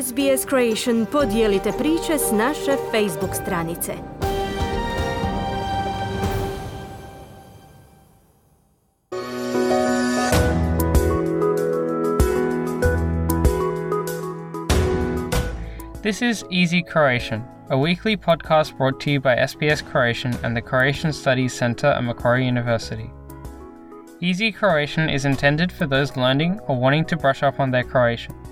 SBS Creation podijelite priče s naše Facebook stranice. This is Easy Croatian, a weekly podcast brought to you by SBS Croatian and the Croatian Studies Centre at Macquarie University. Easy Croatian is intended for those learning or wanting to brush up on their Croatian.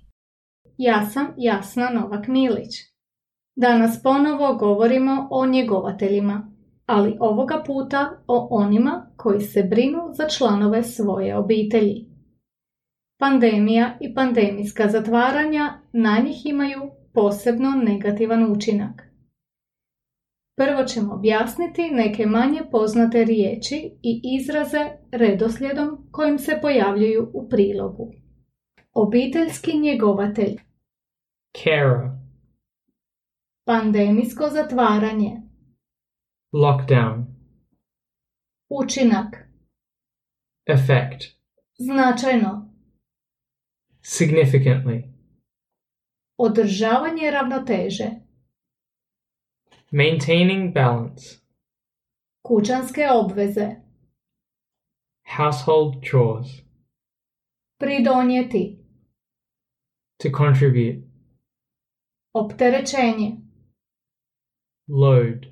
Ja sam Jasna Novak Milić. Danas ponovo govorimo o njegovateljima, ali ovoga puta o onima koji se brinu za članove svoje obitelji. Pandemija i pandemijska zatvaranja na njih imaju posebno negativan učinak. Prvo ćemo objasniti neke manje poznate riječi i izraze redoslijedom kojim se pojavljuju u prilogu. Obiteljski njegovatelj, carer, pandemijsko zatvaranje, lockdown, učinak, effect, značajno, significantly, održavanje ravnoteže, maintaining balance, kućanske obveze, household chores, pridonijeti, to contribute, opterećenje, load,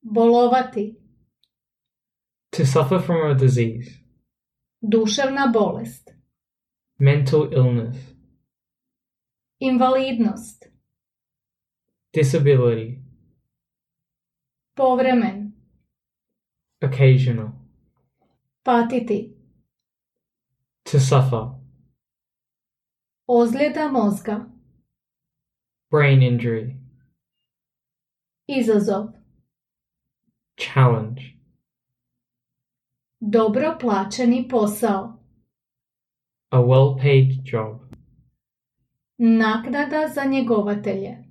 bolovati, to suffer from a disease, duševna bolest, mental illness, invalidnost, disability, povremen, occasional, patiti, to suffer, ozljeda mozga, brain injury, izazov, challenge, dobro plaćeni posao, a well paid job, naknada za njegovatelje,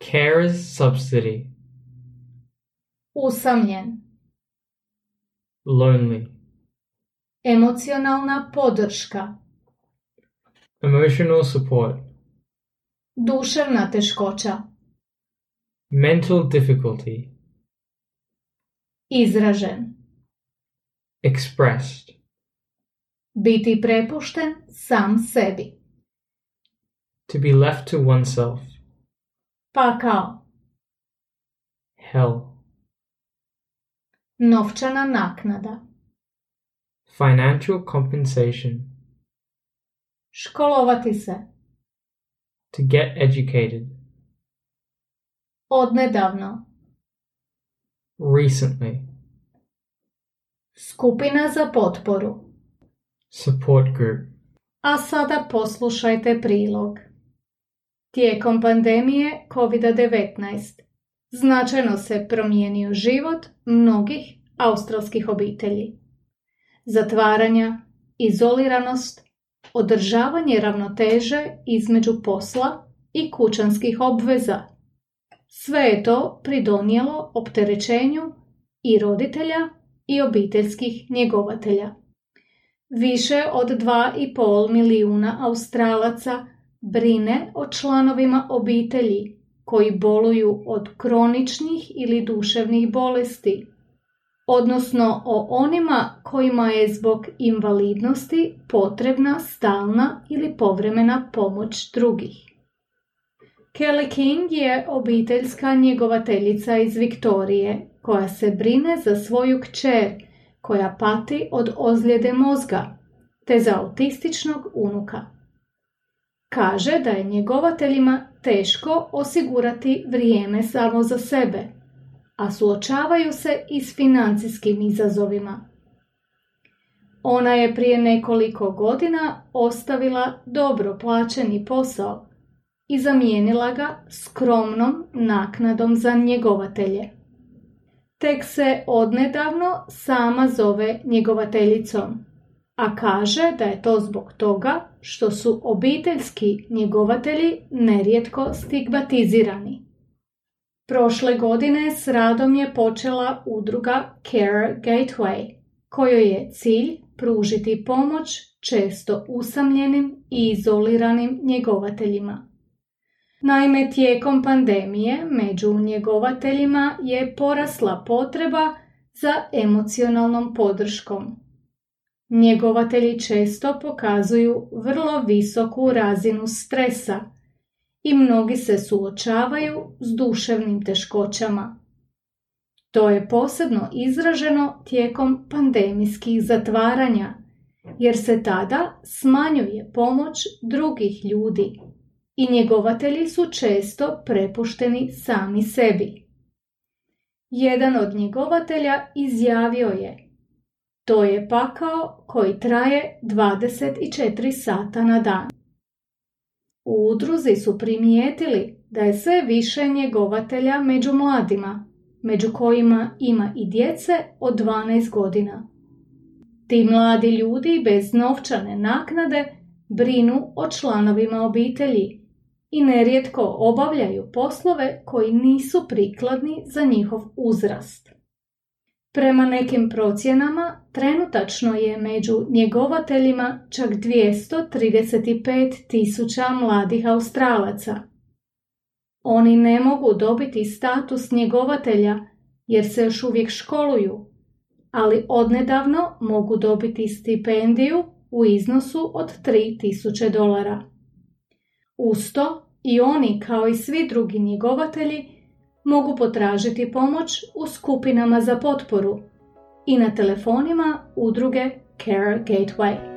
carer's subsidy, usamljen, lonely, emocionalna podrška, emotional support, duševna teškoća, mental difficulty, izražen, expressed, biti prepušten sam sebi, to be left to oneself, pa kao? Hell, novčana naknada, financial compensation, školovati se, to get educated, odnedavno, recently, skupina za potporu. support group, A sada poslušajte prilog. Tijekom pandemije COVID-19 značajno se promijenio život mnogih australskih obitelji. Zatvaranja, izoliranost, održavanje ravnoteže između posla i kućanskih obveza. Sve je to pridonijelo opterećenju i roditelja i obiteljskih njegovatelja. Više od 2,5 milijuna Australaca brine o članovima obitelji koji boluju od kroničnih ili duševnih bolesti, odnosno o onima kojima je zbog invalidnosti potrebna stalna ili povremena pomoć drugih. Kelly King je obiteljska njegovateljica iz Viktorije koja se brine za svoju kćer koja pati od ozljede mozga te za autističnog unuka. Kaže da je njegovateljima teško osigurati vrijeme samo za sebe, a suočavaju se i s financijskim izazovima. Ona je prije nekoliko godina ostavila dobro plaćeni posao i zamijenila ga skromnom naknadom za njegovatelje. Tek se odnedavno sama zove njegovateljicom, a kaže da je to zbog toga što su obiteljski njegovatelji nerijetko stigmatizirani. Prošle godine s radom je počela udruga Care Gateway, kojoj je cilj pružiti pomoć često usamljenim i izoliranim njegovateljima. Naime, tijekom pandemije među njegovateljima je porasla potreba za emocionalnom podrškom. Njegovatelji često pokazuju vrlo visoku razinu stresa i mnogi se suočavaju s duševnim teškoćama. To je posebno izraženo tijekom pandemijskih zatvaranja, jer se tada smanjuje pomoć drugih ljudi i njegovatelji su često prepušteni sami sebi. Jedan od njegovatelja izjavio je To je pakao koji traje 24 sata na dan. U udruzi su primijetili da je sve više njegovatelja među mladima, među kojima ima i djece od 12 godina. Ti mladi ljudi bez novčane naknade brinu o članovima obitelji i nerijetko obavljaju poslove koji nisu prikladni za njihov uzrast. Prema nekim procjenama, trenutačno je među njegovateljima čak 235 tisuća mladih Australaca. Oni ne mogu dobiti status njegovatelja jer se još uvijek školuju, ali odnedavno mogu dobiti stipendiju u iznosu od 3000 dolara. Usto i oni kao i svi drugi njegovatelji mogu potražiti pomoć u skupinama za potporu i na telefonima udruge Care Gateway.